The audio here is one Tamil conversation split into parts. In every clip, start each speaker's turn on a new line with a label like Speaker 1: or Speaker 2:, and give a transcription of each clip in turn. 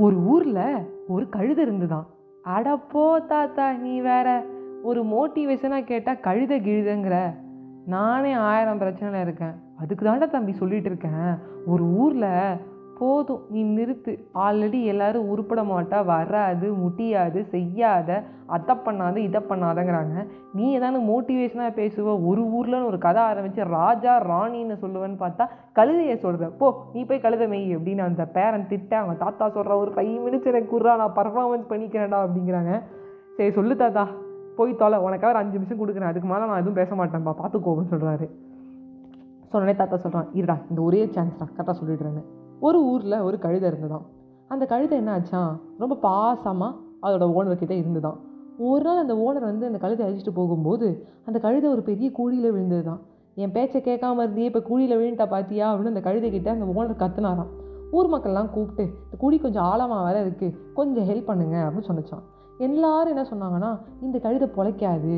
Speaker 1: ஒரு ஊரில் ஒரு கழுதை இருந்துதான். அடப்போ தாத்தா நீ வேற. ஒரு மோட்டிவேஷனாக கேட்டால் கழுதை கிழுதுங்கிற. நானே ஆயிரம் பிரச்சனையில் இருக்கேன். அதுக்கு தாண்டா தம்பி சொல்லிகிட்டு இருக்கேன். ஒரு ஊரில் போதும். நீ நிறுத்து. ஆல்ரெடி எல்லாரும் உருப்பட மாட்டா. வராது முடியாது செய்யாத அதை பண்ணாத இதை பண்ணாதங்கிறாங்க. நீ ஏதாவது மோட்டிவேஷனாக பேசுவ. ஒரு ஊரில்னு ஒரு கதை ஆரம்பித்து ராஜா ராணின்னு சொல்லுவேன்னு பார்த்தா கழுதையை சொல்கிற போ நீ போய் கழுத மெய் அப்படின்னு அந்த பேரன் திட்ட. அவங்க தாத்தா சொல்கிற ஒரு ஃபைவ் மினிட்ஸ் எனக்கு குர்றா நான் பர்ஃபார்மன்ஸ் பண்ணிக்கிறேன்டா அப்படிங்கிறாங்க. சரி சொல்லு தாத்தா. போய் தொலை. உனக்காக ஒரு அஞ்சு நிமிஷம் கொடுக்குறேன். அதுக்கு மேலே நான் எதுவும் பேச மாட்டேன்ப்பா பார்த்துக்கோ அப்படின்னு சொல்கிறாரு சொன்னே தாத்தா சொல்கிறான் இருடா இந்த ஒரே சான்ஸ்டா கரெக்டாக சொல்லிடுறேன்னு. ஒரு ஊரில் ஒரு கழுதை இருந்துதான். அந்த கழுதை என்ன ஆச்சான் ரொம்ப பாசமாக அதோட ஓனர்கிட்ட இருந்துதான். ஒரு நாள் அந்த ஓனர் வந்து அந்த கழுதை அழிச்சிட்டு போகும்போது அந்த கழுதை ஒரு பெரிய கூலியில் விழுந்தது தான் என் பேச்சை கேட்காம இருந்தே இப்போ கூலியில் விழுந்துட்டா பாத்தியா? அப்படின்னு அந்த கழுதை கிட்ட அந்த ஓனர் கத்துனாராம். ஊர் மக்கள்லாம் கூப்பிட்டு இந்த குழி கொஞ்சம் ஆழமாக வேற இருக்குது கொஞ்சம் ஹெல்ப் பண்ணுங்க அப்படின்னு சொன்னச்சான் எல்லாரும் என்ன சொன்னாங்கன்னா இந்த கழுதை பொழைக்காது.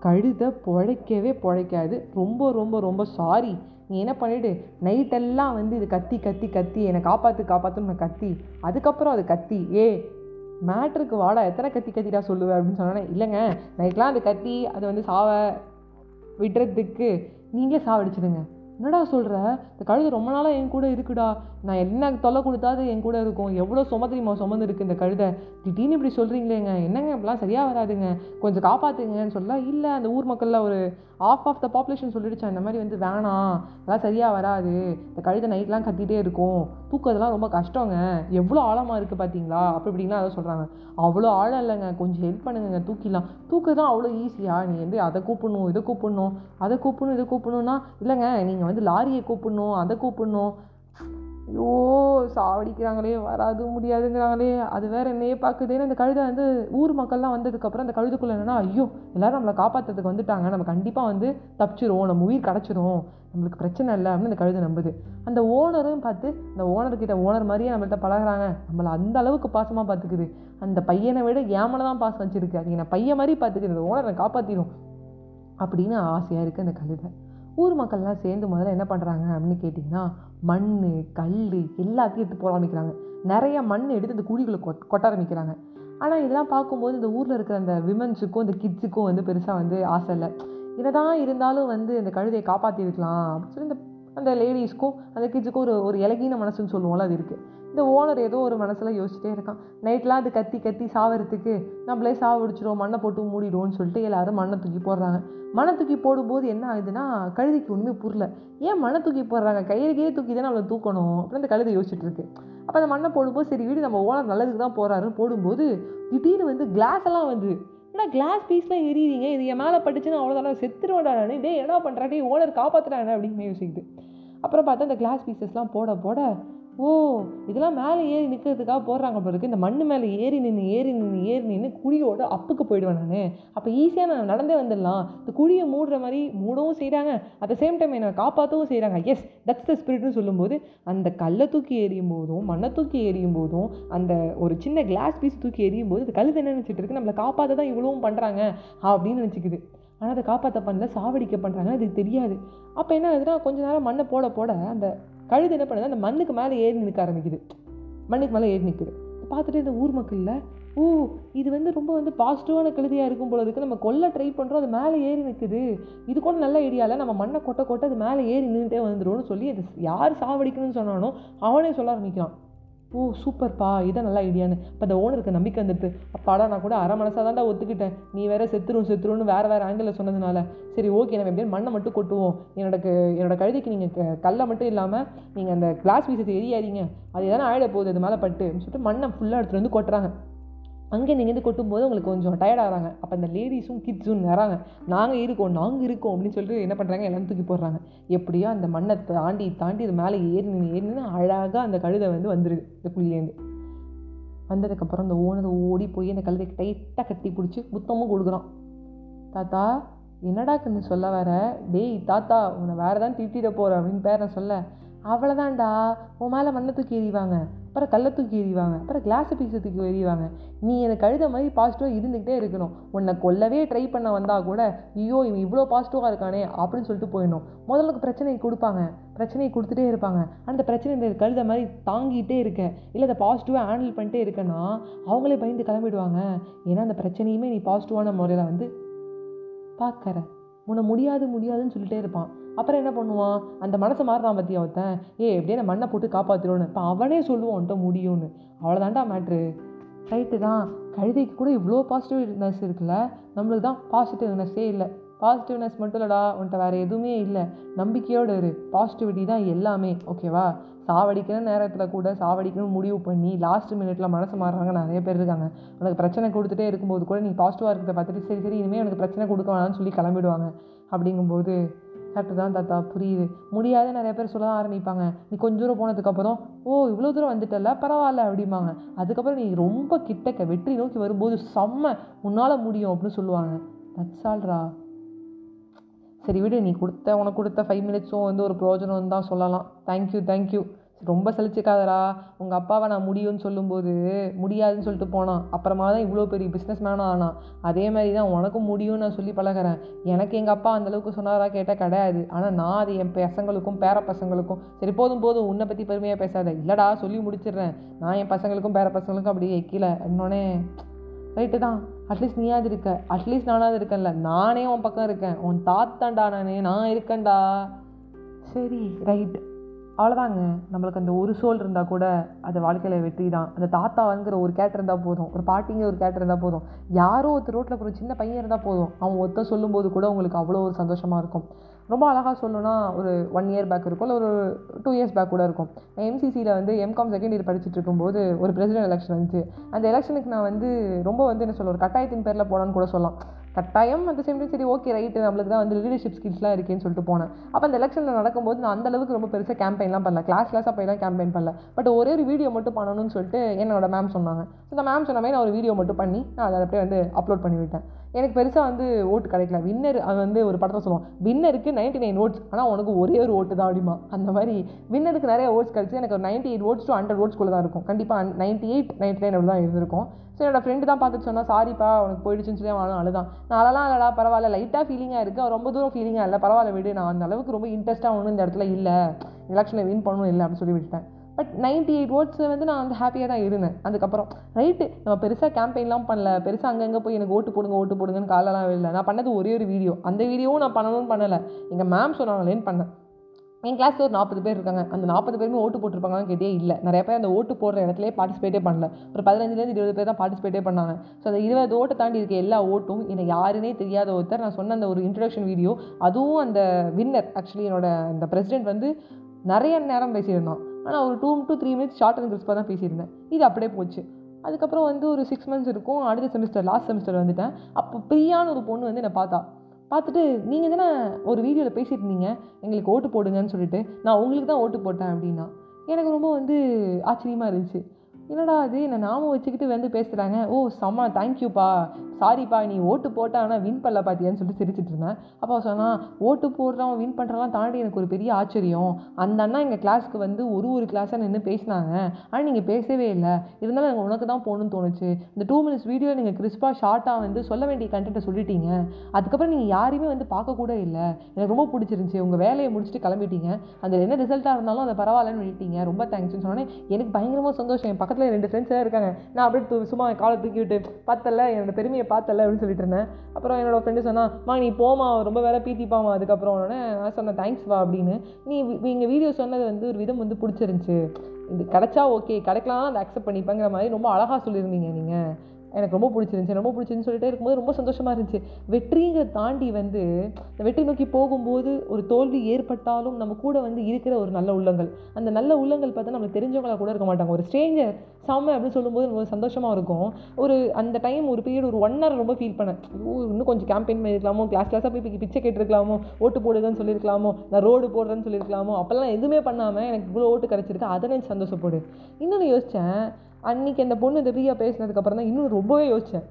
Speaker 1: கழுதை பொழைக்கவே பொழைக்காது. ரொம்ப ரொம்ப ரொம்ப சாரி நீ என்ன பண்ணிவிடு நைட்டெல்லாம் வந்து இது கத்தி கத்தி கத்தி. என்னை காப்பாற்று காப்பாற்றுன்னு நான் கத்தி. அதுக்கப்புறம் அது கத்தி. ஏ மேட்ருக்கு வாடா எத்தனை கத்தி கத்திடா சொல்லுவேன் அப்படின்னு சொன்னேன் இல்லைங்க. நைட்லாம் அது கத்தி அது வந்து சாவ விடுறதுக்கு நீங்களே சாவடிச்சிடுங்க. என்னடா சொல்கிற இந்த கழுதை ரொம்ப நாளாக என் கூட இருக்குடா. நான் என்ன தொல்லை கொடுத்தாது என் கூட இருக்கும். எவ்வளோ சும தெரியுமா சுமந்து இருக்குது இந்த கழுதை? திடீர்னு இப்படி சொல்கிறீங்களேங்க என்னங்க இப்படிலாம் சரியாக வராதுங்க. கொஞ்சம் காப்பாற்றுங்கன்னு சொல்ல இல்லை அந்த ஊர் மக்களில் ஒரு ஆஃப் ஆஃப் த பாப்புலேஷன் சொல்லிடுச்சா. இந்த மாதிரி வந்து வேணாம். அதெல்லாம் சரியாக வராது. இந்த கழுதை நைட்லாம் கத்திகிட்டே இருக்கும். தூக்கிறதுலாம் ரொம்ப கஷ்டங்க. எவ்வளோ ஆழமாக இருக்குது பார்த்தீங்களா அப்படி இப்படின்னா அதை சொல்கிறாங்க அவ்வளோ ஆழம் இல்லைங்க. கொஞ்சம் ஹெல்ப் பண்ணுங்க தூக்கிலாம் தூக்க தான் அவ்வளோ ஈஸியாக நீ வந்து அதை கூப்பிடணும் இதை கூப்பிடணும் அதை கூப்பிடணும் இதை கூப்பிடணும்னா இல்லைங்க நீங்கள் வந்து லாரியை கூப்பிடணும் அதை கூப்பிடணும். ஐயோ சாவடிக்கிறாங்களே வராது முடியாதுங்கிறாங்களே. அது வேற என்னையே பார்க்குதேன்னு அந்த கழுதை வந்து ஊர் மக்கள்லாம் வந்ததுக்கப்புறம் அந்த கழுதுக்குள்ளே என்னன்னா ஐயோ எல்லோரும் நம்மளை காப்பாற்றுறதுக்கு வந்துட்டாங்க. நம்ம கண்டிப்பாக வந்து தப்பிச்சிரும் நம்ம உயிர் கிடச்சிரும் நம்மளுக்கு பிரச்சனை இல்லை அப்படின்னு அந்த கழுதை நம்புது. அந்த ஓனரும் பார்த்து அந்த ஓனர்கிட்ட ஓனர் மாதிரியே நம்மள்கிட்ட பழகுறாங்க. நம்மளை அந்த அளவுக்கு பாசமாக பார்த்துக்குது அந்த பையனை விட ஏமனை தான் பாசம் வச்சிருக்கு. அது என்னை பையன் மாதிரி பார்த்துக்குது அந்த ஓனரை காப்பாற்றிடும் அப்படின்னு ஆசையாக இருக்குது அந்த கழுதை. ஊர் மக்கள்லாம் சேர்ந்து முதல்ல என்ன பண்ணுறாங்க அப்படின்னு கேட்டிங்கன்னா மண் கல் எல்லாத்தையும் எடுத்து போட ஆரம்பிக்கிறாங்க. நிறைய மண் எடுத்து இந்த குழிகளை கொட் கொட்ட ஆரம்பிக்கிறாங்க. ஆனால் இதெல்லாம் பார்க்கும்போது இந்த ஊரில் இருக்கிற அந்த விமன்ஸுக்கும் இந்த கிட்ஸுக்கும் வந்து பெருசாக வந்து ஆசை இல்லை. என்னதான் இருந்தாலும் வந்து இந்த கழுதையை காப்பாற்றிருக்கலாம் அப்படின்னு சொல்லி இந்த அந்த லேடிஸ்க்கும் அந்த கிட்ஸுக்கும் ஒரு ஒரு இலகின மனசுன்னு சொல்லுவோம்ல அது இருக்குது இந்த ஓனர் ஏதோ ஒரு மனசில் யோசிச்சுட்டே இருக்கான். நைட்லாம் அது கத்தி கத்தி சாவறதுக்கு நம்மளே சாவடிச்சிடும் மண்ணை போட்டு மூடிடுவோம்னு சொல்லிட்டு எல்லாரும் மண்ணை தூக்கி போடுறாங்க. மண்ணை தூக்கி போடும்போது என்ன ஆகுதுன்னா கழுதிக்கு ஒன்றுமே புரியல. ஏன் மண்ணை தூக்கி போடுறாங்க? கையில தூக்கி தான் நம்மளை தூக்கணும்? அப்படின்னு அந்த கழுதை யோசிச்சுட்டு இருக்கு. அப்போ அந்த மண்ணை போடும்போது சரி வீடு நம்ம ஓனர் நல்லதுக்கு தான் போகிறாருன்னு போடும்போது திடீர்னு வந்து கிளாஸ் எல்லாம் வந்து ஏன்னா கிளாஸ் பீஸ்லாம் எரியுறீங்க? இது என் மேலே படிச்சுன்னு அவ்வளோதான் செத்துருவேன்டா நான். டே என்ன பண்ணுறா டே ஓனர் காப்பாற்றுறானே அப்படின்னு யோசிக்குது. அப்புறம் பார்த்தா அந்த கிளாஸ் பீசஸ்லாம் போட போட ஓ இதெல்லாம் மேலே ஏறி நிற்கிறதுக்காக போடுறாங்க பிறகு இந்த மண் மேலே ஏறி நின்று ஏறி நின்று ஏறி நின்று குழியோட அப்புக்கு போயிடுவேன் நான். அப்போ ஈஸியாக நான் நடந்தே வந்துடலாம். இந்த குழியை மூடுற மாதிரி மூடவும் செய்கிறாங்க அட் த சேம் டைம் என்னை காப்பாற்றவும் செய்கிறாங்க எஸ் தட்ஸ் த ஸ்பிரிட்னு சொல்லும்போது அந்த கல்லை தூக்கி எறியும் போதும் மண்ணை தூக்கி எறியும் போதும் அந்த ஒரு சின்ன கிளாஸ் பீஸ் தூக்கி எறியும் போது அது கழுது என்ன நினச்சிட்டு இருக்கு? நம்மளை காப்பாற்ற தான் இவ்வளவும் பண்ணுறாங்க அப்படின்னு நினச்சிக்குது. ஆனால் அதை காப்பாற்ற பண்ணல சாவடிக்க பண்ணுறாங்க அதுக்கு தெரியாது. அப்போ என்ன ஆகுதுன்னா கொஞ்ச நேரம் மண்ணை போட போட அந்த கழுது என்ன பண்ணுது அந்த மண்ணுக்கு மேலே ஏறி நிற்க ஆரம்பிக்குது. மண்ணுக்கு மேலே ஏறி நிற்குது பார்த்துட்டு இந்த ஊர் மக்களில் ஓ இது வந்து ரொம்ப வந்து பாசிட்டிவான கழுதியாக இருக்கும் போல நம்ம கொல்ல ட்ரை பண்ணுறோம் அது மேலே ஏறி நிற்குது இது கூட நல்ல ஐடியாவில் நம்ம மண்ணை கொட்ட கொட்ட அது மேலே ஏறி நின்றுட்டே வந்துடும் சொல்லி அது யார் சாவடிக்கணும்னு சொன்னானோ அவனே சொல்ல ஆரம்பிக்கிறான். ஓ சூப்பர்ப்பா. இதான் நல்ல ஐடியான்னு. இப்போ அந்த ஓனருக்கு நம்பிக்கை வந்துட்டு அப்பாடா நான் கூட அரை மனசாக தான்டா ஒத்துக்கிட்டேன். நீ வேற செத்துரும் செத்துருன்னு வேறு வேறு ஆங்கிளில் சொன்னதுனால. சரி ஓகே நம்ம எப்படியும் மண்ணை மட்டும் கொட்டுவோம். என்னோட என்னோட கழுதிக்கு நீங்கள் கல்லை மட்டும் இல்லாமல் நீங்கள் அந்த கிளாஸ் பீசத்தை எரியாதீங்க. அது எதனா ஆயிட போகுது அது மேலே பட்டு. சொல்லிட்டு மண்ணை ஃபுல்லாக எடுத்துகிட்டு வந்து கொட்டுறாங்க. அங்கே நீங்கள் வந்து கொட்டும்போது உங்களுக்கு கொஞ்சம் டயர்ட் ஆகிறாங்க. அப்போ அந்த லேடிஸும் கிட்ஸும் வராங்க. நாங்கள் இருக்கோம் நாங்கள் இருக்கோம் அப்படின்னு சொல்லிட்டு என்ன பண்ணுறாங்க எல்லாம் தூக்கி போடுறாங்க. எப்படியோ அந்த மண்ணை தாண்டி தாண்டி இது மேலே ஏறி ஏறினு அழகாக அந்த கழுதை வந்து வந்துடுது இந்த குழிலேருந்து வந்ததுக்கப்புறம் அந்த ஓனர் ஓடி போய் அந்த கழுதைக்கு டைட்டாக கட்டி பிடிச்சி முத்தமும் கொடுக்குறான். தாத்தா என்னடா கண்ணு சொல்ல வர? டேய் தாத்தா உன்னை வேறு தான் திட்டிட போகிற அப்படின்னு பேரன் சொல்ல. அவ்வளோதான்டா உன் மேலே மண்ணை தூக்கி எறிவாங்க. அப்புறம் கல்லை தூக்கி எறிவாங்க. அப்புறம் கிளாஸை பீஸை தூக்கி எறிவாங்க. நீ எனக்கு கழுத மாதிரி பாசிட்டிவாக இருந்துக்கிட்டே இருக்கணும். உன்னை கொல்லவே ட்ரை பண்ண வந்தால் கூட ஐயோ இவன் இவ்வளோ பாசிட்டிவாக இருக்கானே அப்படின்னு சொல்லிட்டு போயிடணும். முதல்ல பிரச்சனையை கொடுப்பாங்க. பிரச்சனையை கொடுத்துட்டே இருப்பாங்க. அந்த பிரச்சனை இந்த கழுத மாதிரி தாங்கிட்டே இருக்க இல்லை அதை பாசிட்டிவாக ஹேண்டில் பண்ணிட்டே இருக்கேன்னா அவங்களே பயந்து கிளம்பிடுவாங்க. ஏன்னா அந்த பிரச்சனையுமே நீ பாசிட்டிவான முறையில் வந்து பார்க்கற உன்னை முடியாது முடியாதுன்னு சொல்லிட்டே இருப்பான். அப்புறம் என்ன பண்ணுவான்? அந்த மனசை மாறுறான் பற்றி ஒருத்தன்? ஏ எப்படியே நான் மண்ணை போட்டு காப்பாற்றிடுவோன்னு இப்போ அவனே சொல்லுவான்ட்ட முடியும்னு. அவ்வளோதான்டா மேட்ரு ரைட்டு தான். கழுதைக்கு கூட இவ்வளோ பாசிட்டிவ்னஸ் இருக்குல்ல? நம்மளுக்கு தான் பாசிட்டிவ்னஸ்ஸே இல்லை. பாசிட்டிவ்னஸ் மட்டும் இல்லைடா உன்ட்ட வேறு எதுவுமே இல்லை. நம்பிக்கையோடு இரு. பாசிட்டிவிட்டி தான் எல்லாமே. ஓகேவா சாவடிக்கிற நேரத்தில் கூட சாவடிக்கணும்னு முடிவு பண்ணி லாஸ்ட் மினிட்ல மனசு மாறுறாங்க. நிறைய பேர் இருக்காங்க. உனக்கு பிரச்சனை கொடுத்துட்டே இருக்கும்போது கூட நீ பாசிட்டிவாக இருக்கிறத பார்த்துட்டு சரி சரி இனிமேல் எனக்கு பிரச்சனை கொடுக்க வேணாம்னு சொல்லி கிளம்பிடுவாங்க. அப்படிங்கும்போது கரெக்டு தான் தாத்தா புரியுது. முடியாது நிறைய பேர் சொல்ல ஆரம்பிப்பாங்க. நீ கொஞ்ச தூரம் போனதுக்கப்புறம் ஓ இவ்வளோ தூரம் வந்துட்டல பரவாயில்ல அப்படிம்பாங்க. அதுக்கப்புறம் நீ ரொம்ப கிட்டக்க வெற்றி நோக்கி வரும்போது செம்ம உன்னால் முடியும் அப்படின்னு சொல்லுவாங்க. தட்ஸ் ஆல்ரா சரி விடு நீ கொடுத்த உனக்கு கொடுத்த ஃபைவ் மினிட்ஸும் வந்து ஒரு ப்ரோஜனம் தான் சொல்லலாம். தேங்க்யூ தேங்க்யூ ரொம்ப சலிச்சுக்காதடா உங்கள் அப்பாவை நான் முடியும்னு சொல்லும்போது முடியாதுன்னு சொல்லிட்டு போனான். அப்புறமா தான் இவ்வளோ பெரிய பிஸ்னஸ் மேனாக ஆனான். அதே மாதிரி தான் உனக்கும் முடியும்னு நான் சொல்லி பழகிறேன். எனக்கு எங்கள் அப்பா அந்தளவுக்கு சொன்னாரா கேட்டால் கிடையாது. ஆனால் நான் அது என் பசங்களுக்கும் பேர பசங்களுக்கும் சரி போதும் போதும் உன்னை பற்றி பெருமையாக பேசாத. இல்லைடா சொல்லி முடிச்சிடுறேன். நான் என் பசங்களுக்கும் பேர பசங்களுக்கும் அப்படியே வைக்கல இன்னொன்னே ரைட்டு தான். அட்லீஸ்ட் நீயாவது இருக்க. அட்லீஸ்ட் நானாவது இருக்கேன்ல. நானே உன் பக்கம் இருக்கேன். உன் தாத்தாண்டா நானே நான் இருக்கேன்டா. சரி ரைட் அவ்வளோதாங்க நம்மளுக்கு அந்த ஒரு சோல் இருந்தால் கூட அது வாழ்க்கையில் வெற்றி தான். அந்த தாத்தாங்கிற ஒரு கேட் இருந்தால் போதும். ஒரு பாட்டிங்கிற ஒரு கேட் இருந்தால் போதும். யாரோ ஒருத்தர் ரோட்டில் போகிற சின்ன பையன் இருந்தால் போதும். அவன் ஒருத்தர் சொல்லும்போது கூட உங்களுக்கு அவ்வளோ ஒரு சந்தோஷமாக இருக்கும். ரொம்ப அழகாக சொல்லணும்னா ஒரு ஒன் இயர் பேக் இருக்கும். இல்லை ஒரு டூ இயர்ஸ் பேக் கூட இருக்கும். எம்சிசியில் வந்து எம்காம் செகண்ட் இயர் படிச்சுட்டு இருக்கும்போது ஒரு பிரசிடென்ட் எலெக்ஷன் வந்துச்சு. அந்த எலெக்ஷனுக்கு நான் வந்து ரொம்ப வந்து என்ன சொல்ல ஒரு கட்டாயத்தின் பேரில் போனான்னு கூட சொல்லலாம். கட்டாயம் அந்த சேம் டைம் சரி ஓகே ரைட்டு நம்மளுக்கு தான் வந்து லீடர்ஷிப் ஸ்கில்ஸ்லாம் இருக்கேன்னு சொல்லிட்டு போனேன். அப்போ அந்த எலெக்ஷனில் நடக்கும்போது நான் அந்தளவுக்கு ரொம்ப பெருசாக கேம்பெயின்லாம் பண்ணல. கிளாஸ் கிளாஸாக போய்லாம் கேம்பெயின் பண்ணல. பட் ஒரே ஒரு வீடியோ மட்டும் பண்ணணும்னு சொல்லிட்டு என்னோட மேம் சொன்னாங்க. ஸோ அந்த மேம் சொன்ன மாதிரி நான் ஒரு வீடியோ மட்டும் பண்ணி நான் அதை அப்படியே வந்து அப்லோட் பண்ணிவிட்டேன். எனக்கு பெருசாக வந்து ஓட்டு கிடைக்கல. வின்னர் அது வந்து ஒரு படத்தை சொல்லுவோம் வின்னருக்கு நைன்ட்டி நைன் ஓட்ஸ் ஆனால் உனக்கு ஒரே ஒரு ஓட்டு தான் அப்படிமா அந்த மாதிரி வின்னருக்கு நிறைய ஓட்ஸ் கிடச்சி எனக்கு ஒரு ninety eight oats two hundred ஓட்ஸ்குள்ளே தான் இருக்கும். கண்டிப்பாக நைன்ட்டி எயிட் நைன்ட்டி நைன் அப்படி தான் இருந்திருக்கும். ஸோ என்னோட ஃப்ரெண்டு தான் பார்த்துட்டு சொன்னால் சாரிப்பா உனக்கு போயிடுச்சுன்னு சொல்லி அவன் அழுதான். நான் அழலாம் இல்லடா பரவாயில்ல. லைட்டாக ஃபீலிங்காக இருக்குது ரொம்ப தூரம் ஃபீலிங்காக இல்லை. பரவாயில்ல விடு. நான் அந்த அளவுக்கு ரொம்ப இன்ட்ரெஸ்ட்டாக ஒன்றும் இந்த இடத்துல இல்லை. எலெக்ஷனில் வின் பண்ணணும் இல்லை அப்படின்னு சொல்லி விட்டுட்டேன். பட் நைன்ட்டி எயிட் ஓட்ஸில் வந்து நான் வந்து ஹாப்பியாக தான் இருந்தேன். அதுக்கப்புறம் ரைட்டு நம்ம பெருசாக கேம்பெயின்லாம் பண்ணல. பெருசாக அங்கங்கே போய் எனக்கு ஓட்டு போடுங்க ஓட்டு போடுங்கன்னு காலெல்லாம் இல்லை. நான் பண்ணது ஒரே ஒரு வீடியோ அந்த வீடியோவும் நான் பண்ணணும்னு பண்ணலை. எங்கள் மேம் சொன்னாங்களேன்னு பண்ணேன். என் கிளாஸில் ஒரு நாற்பது பேர் இருக்காங்க. அந்த நாற்பது பேருமே ஓட்டு போட்டிருப்பாங்கன்னு கேட்டே இல்லை. நிறைய பேர் அந்த ஓட்டு போடுற இடத்துலேயே பார்ட்டிசிபேட்டே பண்ணல. ஒரு பதினஞ்சுலேருந்து இருபது பேர் தான் பார்ட்டிசிபேட்டே பண்ணாங்க. ஸோ அந்த இருபது ஓட்டை தாண்டி இருக்க எல்லா ஓட்டும் என்னை யாருன்னே தெரியாத ஒருத்தர் நான் சொன்ன அந்த ஒரு இன்ட்ரடக்ஷன் வீடியோ அதுவும் அந்த வின்னர் ஆக்சுவலி என்னோட அந்த பிரசிடென்ட் வந்து நிறைய நேரம் பேசியிருந்தான். ஆனால் ஒரு two to three minutes short and கிறிஸ்பாக தான் பேசியிருந்தேன். இது அப்படியே போச்சு. அதுக்கப்புறம் வந்து ஒரு சிக்ஸ் மந்த்ஸ் இருக்கும். அடுத்த செமிஸ்டர் லாஸ்ட் செமிஸ்டர் வந்துட்டேன். அப்போ ப்ரீயான ஒரு பொண்ணு வந்து என்னை பார்த்தா பார்த்துட்டு நீங்கள் தானே ஒரு வீடியோவில் பேசிட்டு இருந்தீங்க எங்களுக்கு ஓட்டு போடுங்கன்னு சொல்லிட்டு நான் உங்களுக்கு தான் ஓட்டு போட்டேன் அப்படின்னா. எனக்கு ரொம்ப வந்து ஆச்சரியமாக இருந்துச்சு. என்னடா அது என்னை நாம வச்சுக்கிட்டு வந்து பேசுகிறாங்க ஓ செம்ம தேங்க்யூப்பா சாரிப்பா நீ ஓட்டு போட்டால் ஆனால் வின் பண்ணல பார்த்தியான்னு சொல்லிட்டு சிரிச்சிட்டு இருந்தேன். அப்போ சொன்னால் ஓட்டு போடுறவன் வின் பண்ணுறலாம் தாண்டி எனக்கு ஒரு பெரிய ஆச்சரியம். அந்த அண்ணா எங்கள் கிளாஸ்க்கு வந்து ஒரு ஒரு கிளாஸாக நின்று பேசினாங்க. ஆனால் நீங்கள் பேசவே இல்லை. இருந்தாலும் எனக்கு உனக்கு தான் போகணும்னு தோணுச்சு. இந்த டூ மினிட்ஸ் வீடியோ நீங்கள் கிறிஸ்பாக ஷார்ட்டாக வந்து சொல்ல வேண்டிய கண்டென்ட்டை சொல்லிட்டீங்க. அதுக்கப்புறம் நீங்கள் யாரையுமே வந்து பார்க்கக்கூட இல்லை. எனக்கு ரொம்ப பிடிச்சிருந்துச்சி. உங்கள் வேலையை முடிச்சுட்டு கிளம்பிட்டீங்க. அதில் என்ன ரிசல்ட்டாக இருந்தாலும் அதை பரவாயில்லன்னு சொல்லிட்டீங்க ரொம்ப தேங்க்ஸ்னு சொன்னோன்னே எனக்கு பயங்கரமாக சந்தோஷம். என் பக்கத்தில் ரெண்டு ஃப்ரெண்ட்ஸ் இருக்காங்க. நான் அப்படியே சும்மா காலை தூக்கி விட்டு பார்த்தல என்னோட பெருமையை பார்த்தல அப்படின்னு சொல்லிட்டு இருந்தேன். அப்புறம் என்னோட ஃப்ரெண்டு சொன்னா மா நீ போமா ரொம்ப வேலை பீத்திப்பாமா அதுக்கப்புறம் உடனே நான் சொன்னேன் தேங்க்ஸ் வா அப்படின்னு. நீ நீங்கள் வீடியோ சொன்னது வந்து ஒரு விதம் வந்து பிடிச்சிருந்துச்சு. இது கிடைச்சா ஓகே கிடைக்கலாம் அதை அக்செப்ட் பண்ணிப்பேங்கிற மாதிரி ரொம்ப அழகாக சொல்லியிருந்தீங்க நீங்கள் எனக்கு ரொம்ப பிடிச்சிருந்துச்சி. ரொம்ப பிடிச்சிருந்துன்னு சொல்லிட்டே இருக்கும்போது ரொம்ப சந்தோஷமாக இருந்துச்சு. வெற்றிங்கிறத தாண்டி வந்து இந்த வெற்றி நோக்கி போகும்போது ஒரு தோல்வி ஏற்பட்டாலும் நம்ம கூட வந்து இருக்கிற ஒரு நல்ல உள்ளங்கள். அந்த நல்ல உள்ளங்கள் பார்த்தா நம்மளுக்கு தெரிஞ்சவங்களாக கூட இருக்க மாட்டாங்க. ஒரு ஸ்ட்ரேஞ்சர் சாம அப்படின்னு சொல்லும்போது ரொம்ப சந்தோஷமாக இருக்கும். ஒரு அந்த டைம் ஒரு பீரியட் ஒரு ஒன் ஹவர் ரொம்ப ஃபீல் பண்ணேன். ஓ இன்னும் கொஞ்சம் கேம்பெயின் பண்ணியிருக்கலாமோ கிளாஸ் கிளாஸாக போய் போய் பிச்சை கேட்டிருக்கலாமோ ஓட்டு போடுதுன்னு சொல்லியிருக்கலாமோ நான் ரோடு போடுறேன்னு சொல்லியிருக்கலாமோ அப்போல்லாம் எதுவுமே பண்ணாமல் எனக்கு இவ்வளோ ஓட்டு கிடச்சிருக்கு. அதை நான் சந்தோஷப்படு. இன்னொன்று யோசித்தேன் அன்னைக்கு அந்த பொண்ணு இந்த பிரியா பேசினதுக்கப்புறம் தான் இன்னும் ரொம்பவே யோசித்தேன்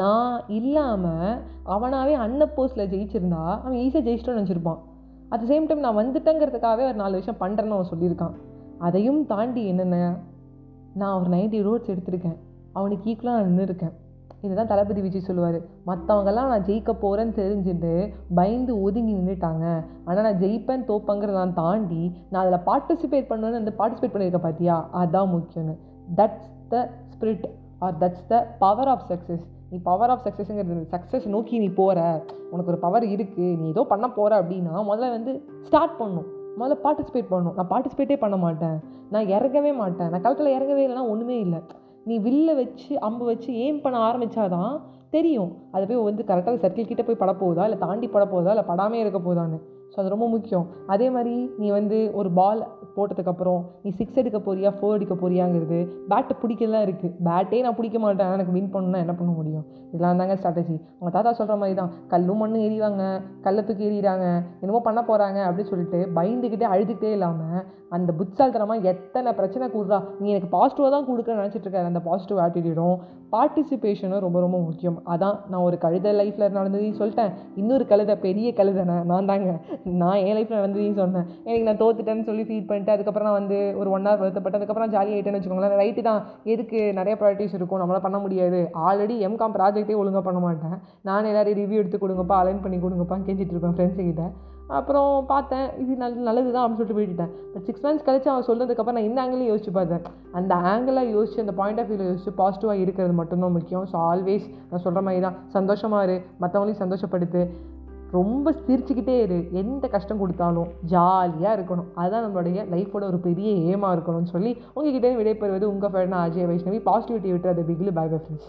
Speaker 1: நான் இல்லாமல் அவனாகவே அன்ன போஸ்டில் ஜெயிச்சிருந்தா அவன் ஈஸியாக ஜெயிச்சிட்டோன்னு நினச்சிருப்பான். அட் சேம் டைம் நான் வந்துட்டேங்கிறதுக்காகவே ஒரு நாலு விஷயம் பண்ணுறேன்னு அவன் சொல்லியிருக்கான். அதையும் தாண்டி என்னென்ன நான் ஒரு நைன்டி ரோட்ஸ் எடுத்திருக்கேன். அவனுக்கு ஈக்குவலாக நான் நின்றுருக்கேன் இதுதான் தளபதி விஜய் சொல்லுவார். மற்றவங்கெல்லாம் நான் ஜெயிக்க போகிறேன்னு தெரிஞ்சுட்டு பயந்து ஒதுங்கி நின்றுட்டாங்க ஆனால் நான் ஜெயிப்பேன் தோப்பங்கிறதெல்லாம் தாண்டி நான் அதில் பார்ட்டிசிபேட் பண்ணணும்னு வந்து பார்ட்டிசிபேட் பண்ணியிருக்க பார்த்தியா அதுதான் முக்கியம்னு. That's the spirit or that's the power of success நீ பவர் ஆஃப் சக்ஸஸ்ங்கிறது சக்ஸஸ் நோக்கி நீ போகிற உனக்கு ஒரு பவர் இருக்குது நீ ஏதோ பண்ண போகிற அப்படின்னா முதல்ல வந்து ஸ்டார்ட் பண்ணணும் முதல்ல பார்ட்டிசிபேட் பண்ணணும் நான் பார்ட்டிசிபேட்டே பண்ண மாட்டேன். நான் இறங்கவே மாட்டேன். நான் களத்தில் இறங்கவே இல்லைன்னா ஒன்றுமே இல்லை. நீ வில்ல வச்சு அம்பு வச்சு ஏம் பண்ண ஆரம்பித்தாதான் தெரியும். அது போய் வந்து கரெக்டாக சர்க்கிள் கிட்டே போய் பட போகுதா இல்லை தாண்டி பட போகுதா இல்லை படாமே இருக்க போதான்னு ஸோ அது ரொம்ப முக்கியம். அதே மாதிரி நீ வந்து ஒரு பால் போட்டதுக்கப்புறம் நீ சிக்ஸ் எடுக்க போறியா ஃபோர் அடிக்க போறியாங்கிறது பேட்டை பிடிக்கலாம் இருக்குது பேட்டே நான் பிடிக்க மாட்டேன். எனக்கு வின் பண்ணணும்னா என்ன பண்ண முடியும்? இதெல்லாம் தாங்க ஸ்ட்ராட்டஜி அவங்க தாத்தா சொல்கிற மாதிரி தான் கல்லும் மண்ணும் எறிவாங்க கல்லை தூக்கி எறிகிறாங்க என்னமோ பண்ண போகிறாங்க அப்படின்னு சொல்லிட்டு பயந்துக்கிட்டே அழுதுகிட்டே இல்லாமல் அந்த புத்தால்தனமாக எத்தனை பிரச்சனை கூடுறா நீ எனக்கு பாசிட்டிவாக தான் கொடுக்க நினச்சிட்டு இருக்காரு அந்த பாசிட்டிவ் ஆட்டிடியூடும் பார்ட்டிசிபேஷனும் ரொம்ப ரொம்ப முக்கியம். அதான் நான் ஒரு கழுத லைஃப்பில் நடந்ததையும் சொல்லிட்டேன். இன்னொரு கழுதை பெரிய கழுதை நான் நான் தாங்க. நான் என் லைஃப்பில் நடந்ததையும் சொன்னேன் எனக்கு நான் தோத்துட்டேன்னு சொல்லி ஃபீல் பண்ணிட்டு அதுக்கப்புறம் நான் வந்து ஒரு ஒன் ஹவர் வருத்தப்பட்டு அதுக்கப்புறம் ஜாலி ஆகிட்டேன்னு வச்சுக்கோங்களேன். ரைட்டு தான். எதுக்கு நிறைய ப்ராடக்ட்ஸ் இருக்கும். நம்மளால் பண்ண முடியாது. ஆல்ரெடி எம்காம் ப்ராஜெக்ட்டே ஒழுங்காக பண்ண மாட்டேன். நான் எல்லாரையும் ரிவ்யூ எடுத்து கொடுங்கப்பா அலைன் பண்ணி கொடுங்கப்பா கேட்டுட்டு இருப்பேன் ஃப்ரெண்ட்ஸுக்கிட்ட அப்புறம் பார்த்தேன் இது நல்ல நல்லது தான் அப்படின்னு சொல்லிட்டு போயிட்டேன் பட் சிக்ஸ் மந்த்ஸ் கழிச்சு அவன் சொல்கிறதுக்கப்புறம் நான் இந்த ஆங்கிளையும் யோசிச்சு பார்த்தேன். அந்த ஆங்கிளாக யோசிச்சு அந்த பாயிண்ட் ஆஃப் வியூவில் யோசிச்சு பாசிட்டிவாக இருக்கிறது மட்டும்தான் முக்கியம். ஸோ ஆல்வேஸ் நான் சொல்கிற மாதிரி தான் சந்தோஷமாக இரு. மற்றவங்களையும் சந்தோஷப்படுத்து. ரொம்ப சிரிச்சுக்கிட்டே இரு. எந்த கஷ்டம் கொடுத்தாலும் ஜாலியாக இருக்கணும். அதுதான் நம்மளுடைய லைஃபோட ஒரு பெரிய ஏமாக இருக்கணும்னு சொல்லி உங்ககிட்ட விடைபெறுவது உங்கள் ஃப்ரெண்ட் அஜய் வைஷ்ணவி. பாசிட்டிவிட்டி விட்டு அதை பிகிலு. By bye friends